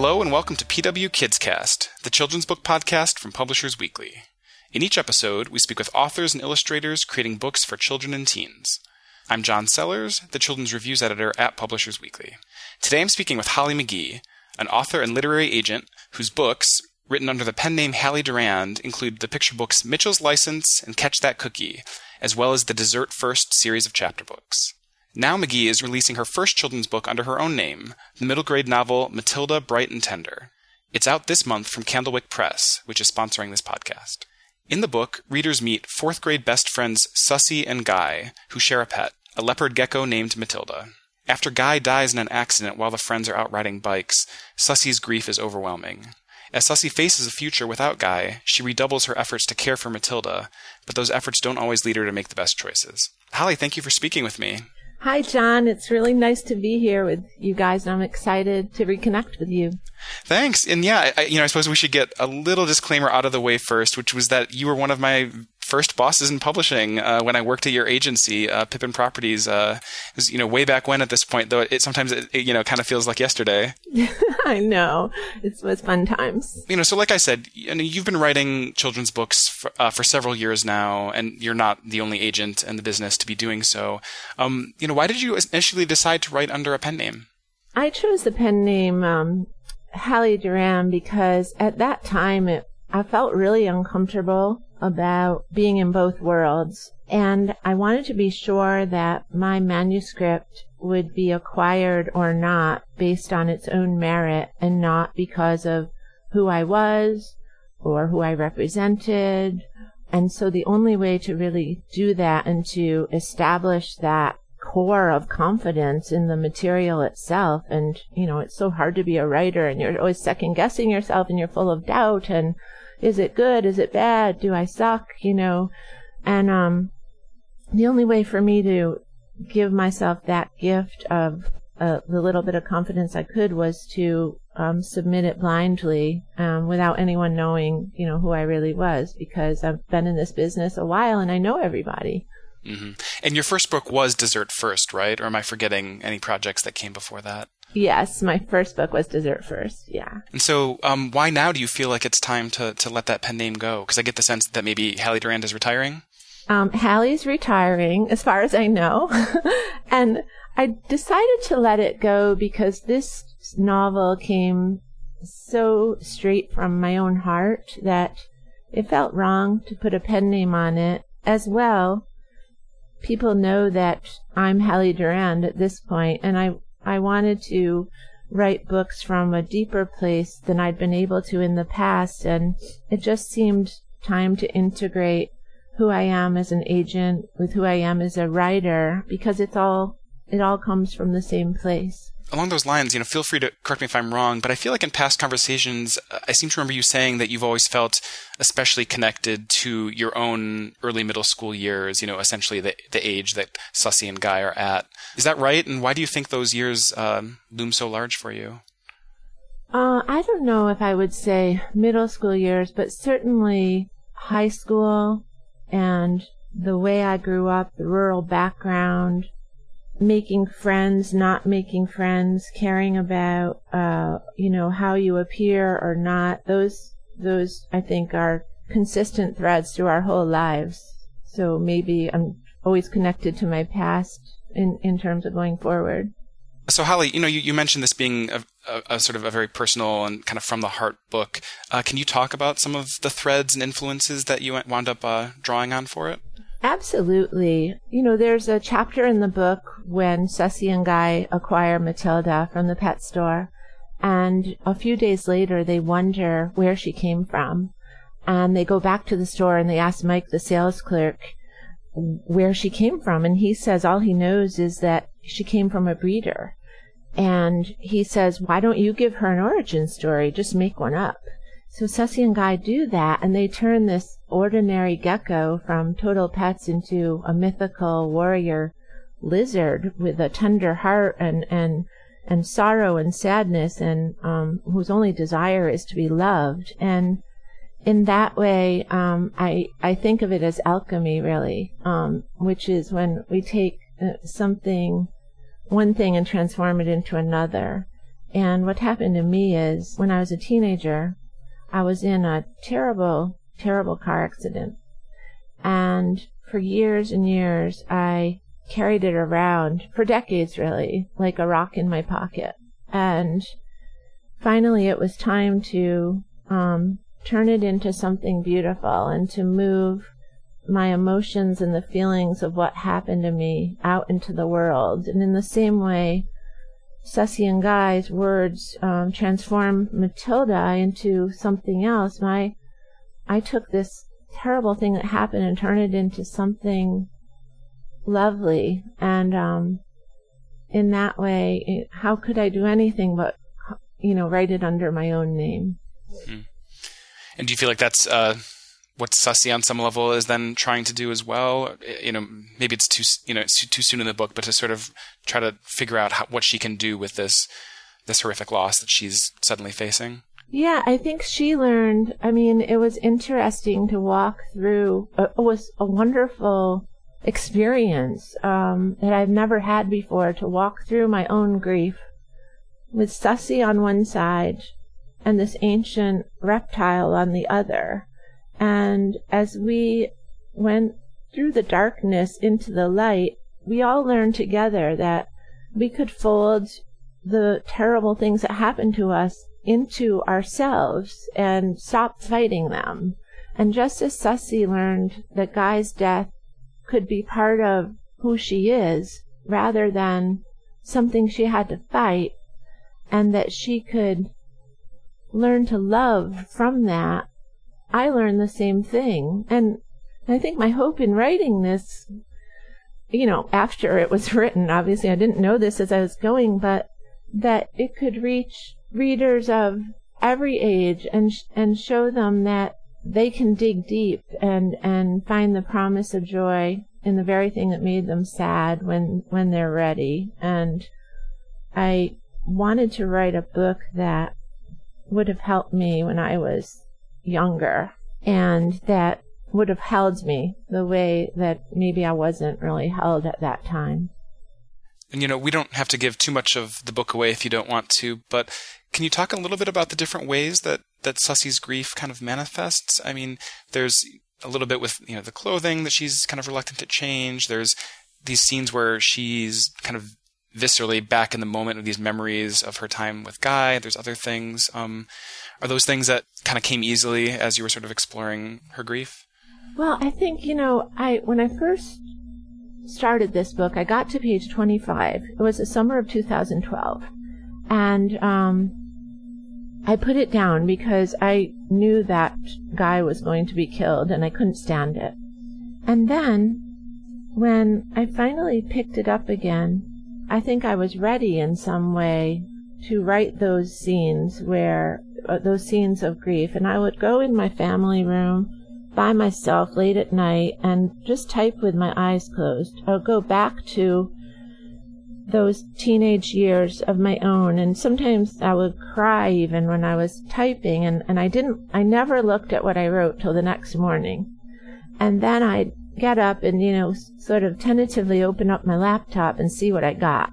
Hello and welcome to PW KidsCast, the children's book podcast from Publishers Weekly. In each episode, we speak with authors and illustrators creating books for children and teens. I'm John Sellers, the children's reviews editor at Publishers Weekly. Today I'm speaking with Holly McGhee, an author and literary agent whose books, written under the pen name Hallie Durand, include the picture books Mitchell's License and Catch That Cookie, as well as the Dessert First series of chapter books. Now McGhee is releasing her first children's book under her own name, the middle grade novel Matylda Bright and Tender. It's out this month from Candlewick Press, which is sponsoring this podcast. In the book, readers meet fourth grade best friends Sussy and Guy, who share a pet, a leopard gecko named Matylda. After Guy dies in an accident while the friends are out riding bikes, Sussy's grief is overwhelming. As Sussy faces a future without Guy, she redoubles her efforts to care for Matylda, but those efforts don't always lead her to make the best choices. Holly, thank you for speaking with me. Hi, John. It's really nice to be here with you guys, and I'm excited to reconnect with you. Thanks. And yeah, I, you know, I suppose we should get a little disclaimer out of the way first, which was that you were one of my first bosses in publishing uh, when I worked at your agency, uh, Pippin Properties. Uh, it was you know way back when at this point, though. It sometimes it, it you know kind of feels like yesterday. I know it was fun times. You know, so like I said, you know, you've been writing children's books for, uh, for several years now, and you're not the only agent in the business to be doing so. Um, you know, why did you initially decide to write under a pen name? I chose the pen name um, Hallie Durand because at that time it I felt really uncomfortable about being in both worlds. And I wanted to be sure that my manuscript would be acquired or not based on its own merit and not because of who I was or who I represented. And so the only way to really do that and to establish that core of confidence in the material itself. And, you know, it's so hard to be a writer and you're always second guessing yourself and you're full of doubt and is it good? Is it bad? Do I suck? You know, and, um, the only way for me to give myself that gift of uh, the little bit of confidence I could was to um, submit it blindly um, without anyone knowing, you know, who I really was because I've been in this business a while and I know everybody. Mm-hmm. And your first book was Dessert First, right? Or am I forgetting any projects that came before that? Yes, my first book was Dessert First. Yeah. And so, um, why now do you feel like it's time to to let that pen name go? Because I get the sense that maybe Hallie Durand is retiring. Um, Hallie's retiring, as far as I know, and I decided to let it go because this novel came so straight from my own heart that it felt wrong to put a pen name on it. As well, people know that I'm Hallie Durand at this point, and I I wanted to write books from a deeper place than I'd been able to in the past, and it just seemed time to integrate who I am as an agent with who I am as a writer because it's all it all comes from the same place along those lines, you know, feel free to correct me if I'm wrong, but I feel like in past conversations, I seem to remember you saying that you've always felt especially connected to your own early middle school years, you know, essentially the, the age that Sussy and Guy are at. Is that right? And why do you think those years um, loom so large for you? Uh, I don't know if I would say middle school years, but certainly high school and the way I grew up, the rural background, making friends, not making friends, caring about, uh, you know, how you appear or not. Those, those, I think, are consistent threads through our whole lives. So maybe I'm always connected to my past in, in terms of going forward. So, Holly, you know, you, you mentioned this being a, a, a, sort of a very personal and kind of from the heart book. Uh, can you talk about some of the threads and influences that you wound up uh, drawing on for it? Absolutely. You know, there's a chapter in the book when Sussy and Guy acquire Matylda from the pet store. And a few days later, they wonder where she came from. And they go back to the store and they ask Mike, the sales clerk, where she came from. And he says all he knows is that she came from a breeder. And he says, why don't you give her an origin story? Just make one up. So Sussy and Guy do that, and they turn this ordinary gecko from Total Pets into a mythical warrior lizard with a tender heart and and and sorrow and sadness, and um, whose only desire is to be loved. And in that way, um, I I think of it as alchemy, really, um, which is when we take uh, something, one thing, and transform it into another. And what happened to me is when I was a teenager, I was in a terrible, terrible car accident. And for years and years, I carried it around for decades, really, like a rock in my pocket. And finally, it was time to um, turn it into something beautiful and to move my emotions and the feelings of what happened to me out into the world. And in the same way, Sussy Guy's words um, transform Matylda into something else. My, I took this terrible thing that happened and turned it into something lovely. And um, in that way, it, how could I do anything but, you know, write it under my own name? Mm. And do you feel like that's uh, what Sussy on some level is then trying to do as well? You know, maybe it's too you know it's too soon in the book, but to sort of try to figure out how, what she can do with this this horrific loss that she's suddenly facing. Yeah, I think she learned. I mean, it was interesting to walk through. Uh, it was a wonderful experience um, that I've never had before to walk through my own grief with Sussy on one side and this ancient reptile on the other. And as we went through the darkness into the light, we all learned together that we could fold the terrible things that happened to us into ourselves and stop fighting them. And just as Sussy learned that Guy's death could be part of who she is rather than something she had to fight, and that she could learn to love from that, I learned the same thing. And I think my hope in writing this, you know, after it was written, obviously I didn't know this as I was going, but that it could reach readers of every age and and show them that they can dig deep and and find the promise of joy in the very thing that made them sad when when they're ready and I wanted to write a book that would have helped me when I was younger and that would have held me the way that maybe I wasn't really held at that time. And you know, we don't have to give too much of the book away if you don't want to, but can you talk a little bit about the different ways that that Sussy's grief kind of manifests? I mean, there's a little bit with you know the clothing that she's kind of reluctant to change. There's these scenes where she's kind of viscerally back in the moment of these memories of her time with Guy. There's other things. Um, are those things that kind of came easily as you were sort of exploring her grief? Well, I think you know, I when I first started this book, I got to page 25. It was the summer of 2012, and um, I put it down because I knew that guy was going to be killed, and I couldn't stand it. And then, when I finally picked it up again, I think I was ready in some way to write those scenes where Uh, those scenes of grief and I would go in my family room by myself late at night and just type with my eyes closed. I would go back to those teenage years of my own and sometimes I would cry even when I was typing and, and I didn't I never looked at what I wrote till the next morning. And then I'd get up and, you know, sort of tentatively open up my laptop and see what I got.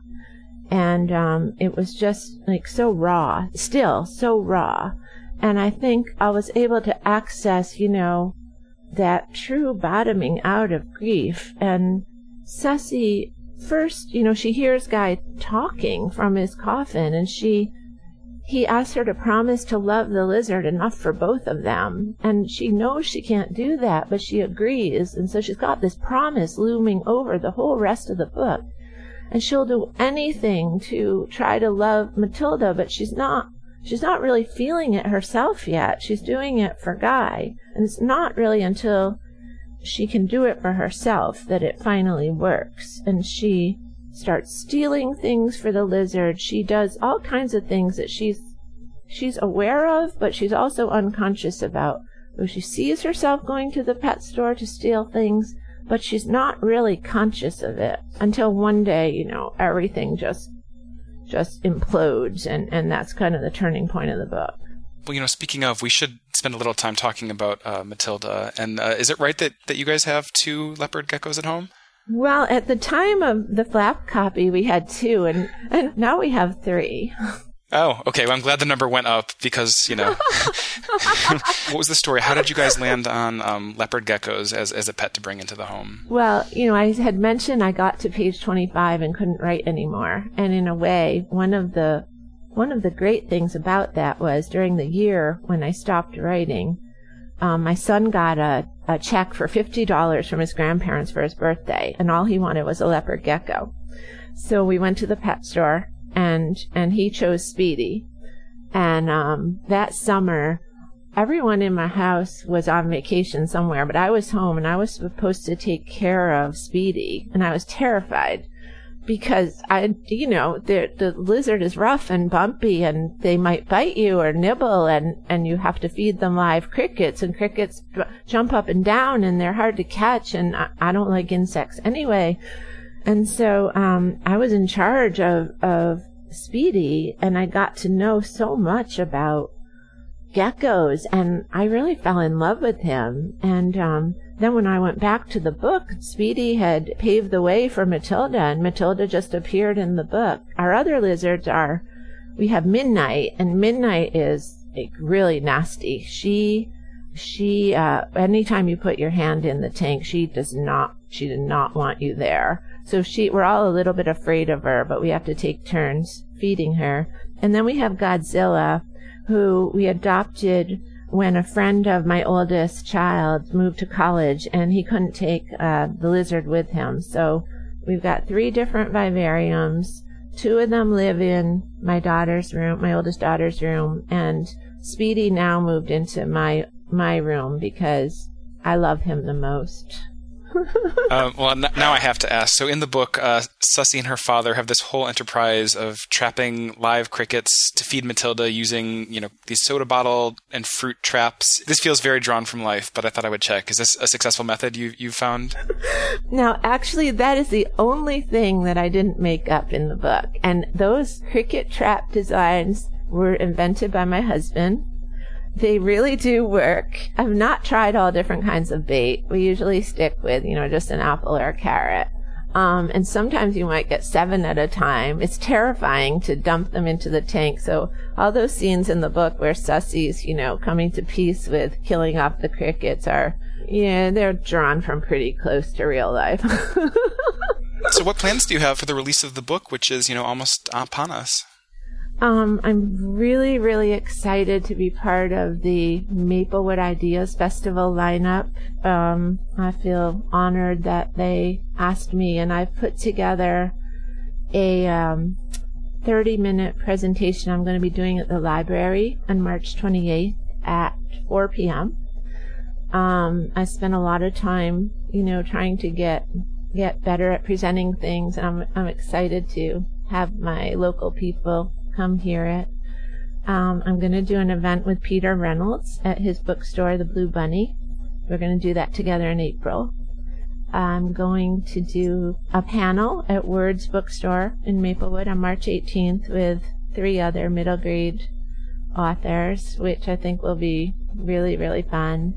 And um, it was just like so raw, still so raw. And I think I was able to access, you know, that true bottoming out of grief. And Sussy, first, you know, she hears Guy talking from his coffin and she he asks her to promise to love the lizard enough for both of them. And she knows she can't do that, but she agrees. And so she's got this promise looming over the whole rest of the book. And she'll do anything to try to love Matylda, but she's not she's not really feeling it herself yet. She's doing it for Guy. And it's not really until she can do it for herself that it finally works. And she starts stealing things for the lizard. She does all kinds of things that she's she's aware of, but she's also unconscious about. She sees herself going to the pet store to steal things, but she's not really conscious of it until one day, you know, everything just just implodes and, and that's kind of the turning point of the book. Well, you know, speaking of, we should spend a little time talking about uh, Matylda. And uh, is it right that, that you guys have two leopard geckos at home? Well, at the time of the flap copy, we had two, and, and now we have three. Oh, okay. Well, I'm glad the number went up because you know. what was the story? How did you guys land on um, leopard geckos as as a pet to bring into the home? Well, you know, I had mentioned I got to page 25 and couldn't write anymore, and in a way, one of the one of the great things about that was during the year when I stopped writing, um, my son got a, a check for $50 from his grandparents for his birthday, and all he wanted was a leopard gecko. So we went to the pet store, and and he chose Speedy. And um, that summer, everyone in my house was on vacation somewhere, but I was home, and I was supposed to take care of Speedy, and I was terrified because I, you know, the the lizard is rough and bumpy, and they might bite you or nibble, and and you have to feed them live crickets, and crickets jump up and down, and they're hard to catch, and I, I don't like insects anyway, and so um, I was in charge of of Speedy, and I got to know so much about geckos, and I really fell in love with him, and um, then when I went back to the book, Speedy had paved the way for Matylda, and Matylda just appeared in the book. Our other lizards are, we have Midnight, and Midnight is like, really nasty. She, she, uh, anytime you put your hand in the tank, she does not, she did not want you there. So she, we're all a little bit afraid of her, but we have to take turns feeding her. And then we have Godzilla, who we adopted when a friend of my oldest child moved to college and he couldn't take uh, the lizard with him. So we've got three different vivariums. Two of them live in my daughter's room, my oldest daughter's room, and Speedy now moved into my my room because I love him the most. Um, well, n- now I have to ask. So, in the book, uh, and her father have this whole enterprise of trapping live crickets to feed Matylda using, you know, these soda bottle and fruit traps. This feels very drawn from life, but I thought I would check. Is this a successful method you you found? Now, actually, that is the only thing that I didn't make up in the book, and those cricket trap designs were invented by my husband. They really do work. I've not tried all different kinds of bait. We usually stick with, you know, just an apple or a carrot. Um, and sometimes you might get seven at a time. It's terrifying to dump them into the tank. So all those scenes in the book where Sussy's, you know, coming to peace with killing off the crickets are, yeah, they're drawn from pretty close to real life. so what plans do you have for the release of the book, which is, you know, almost upon us? Um, I'm really, really excited to be part of the Maplewood Ideas Festival lineup. Um, I feel honored that they asked me, and I've put together a um, 30 minute presentation I'm going to be doing at the library on March 28th at 4 p.m. Um, I spent a lot of time, you know, trying to get get better at presenting things, and I'm I'm excited to have my local people come hear it. Um, I'm going to do an event with Peter Reynolds at his bookstore, The Blue Bunny. We're going to do that together in April. I'm going to do a panel at Words Bookstore in Maplewood on March 18th with three other middle grade authors, which I think will be really, really fun.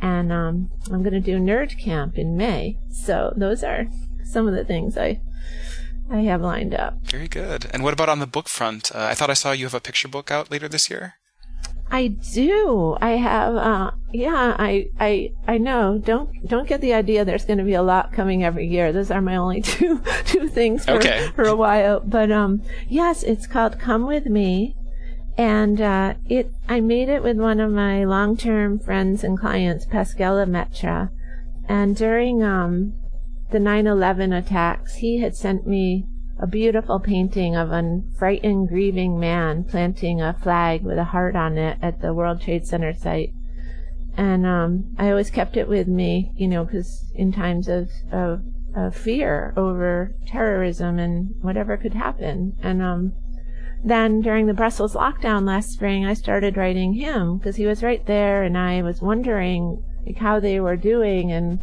And um, I'm going to do Nerd Camp in May. So those are some of the things I I have lined up. Very good. And what about on the book front? Uh, I thought I saw you have a picture book out later this year. I do. I have. Uh, yeah. I. I. I know. Don't. Don't get the idea. There's going to be a lot coming every year. Those are my only two two things for okay. for a while. But um, yes, it's called Come with Me, and uh, it. I made it with one of my long term friends and clients, Pascal Lemaître, and during um the 9/11 attacks, he had sent me a beautiful painting of a frightened, grieving man planting a flag with a heart on it at the World Trade Center site. And um, I always kept it with me, you know, because in times of, of, of, fear over terrorism and whatever could happen. And um, then during the Brussels lockdown last spring, I started writing him because he was right there, and I was wondering like, how they were doing and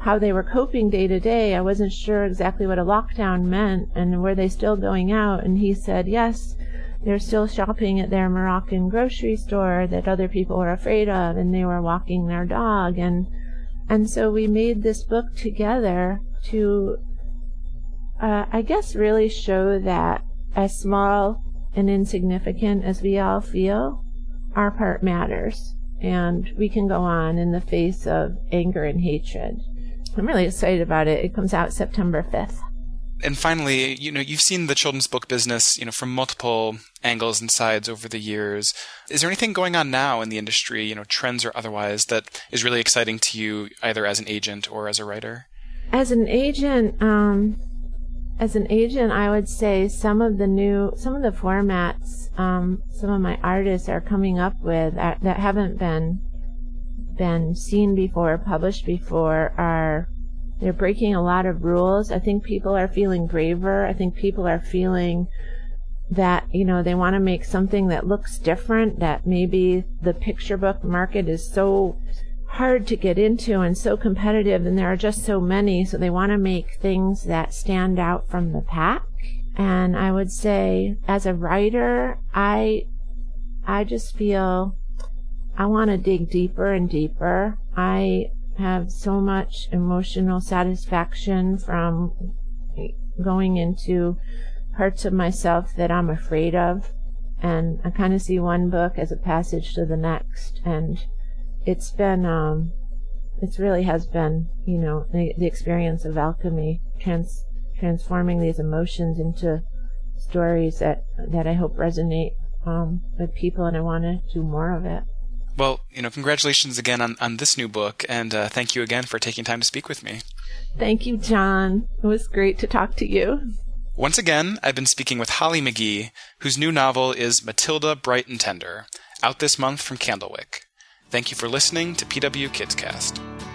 how they were coping day to day. I wasn't sure exactly what a lockdown meant and were they still going out. And he said, yes, they're still shopping at their Moroccan grocery store that other people were afraid of and they were walking their dog. And, and so we made this book together to, uh, I guess really show that as small and insignificant as we all feel, our part matters. And we can go on in the face of anger and hatred. I'm really excited about it. It comes out September 5th. And finally, you know, you've seen the children's book business, you know, from multiple angles and sides over the years. Is there anything going on now in the industry, you know, trends or otherwise, that is really exciting to you, either as an agent or as a writer? As an agent, um, as an agent, I would say some of the new, some of the formats, um, some of my artists are coming up with uh, that haven't been been seen before, published before, are they're breaking a lot of rules. I think people are feeling braver. I think people are feeling that you know they want to make something that looks different. That maybe the picture book market is so hard to get into and so competitive and there are just so many so they want to make things that stand out from the pack and i would say as a writer i i just feel i want to dig deeper and deeper. I have so much emotional satisfaction from going into parts of myself that i'm afraid of. And i kind of see one book as a passage to the next. And it's been um, it really has been you know the, the experience of alchemy trans transforming these emotions into stories that that I hope resonate um, with people, and I want to do more of it. Well, you know, congratulations again on, on this new book, and uh, thank you again for taking time to speak with me. Thank you, John. It was great to talk to you. Once again, I've been speaking with Holly McGhee, whose new novel is Matylda Bright and Tender, out this month from Candlewick. Thank you for listening to PW KidsCast.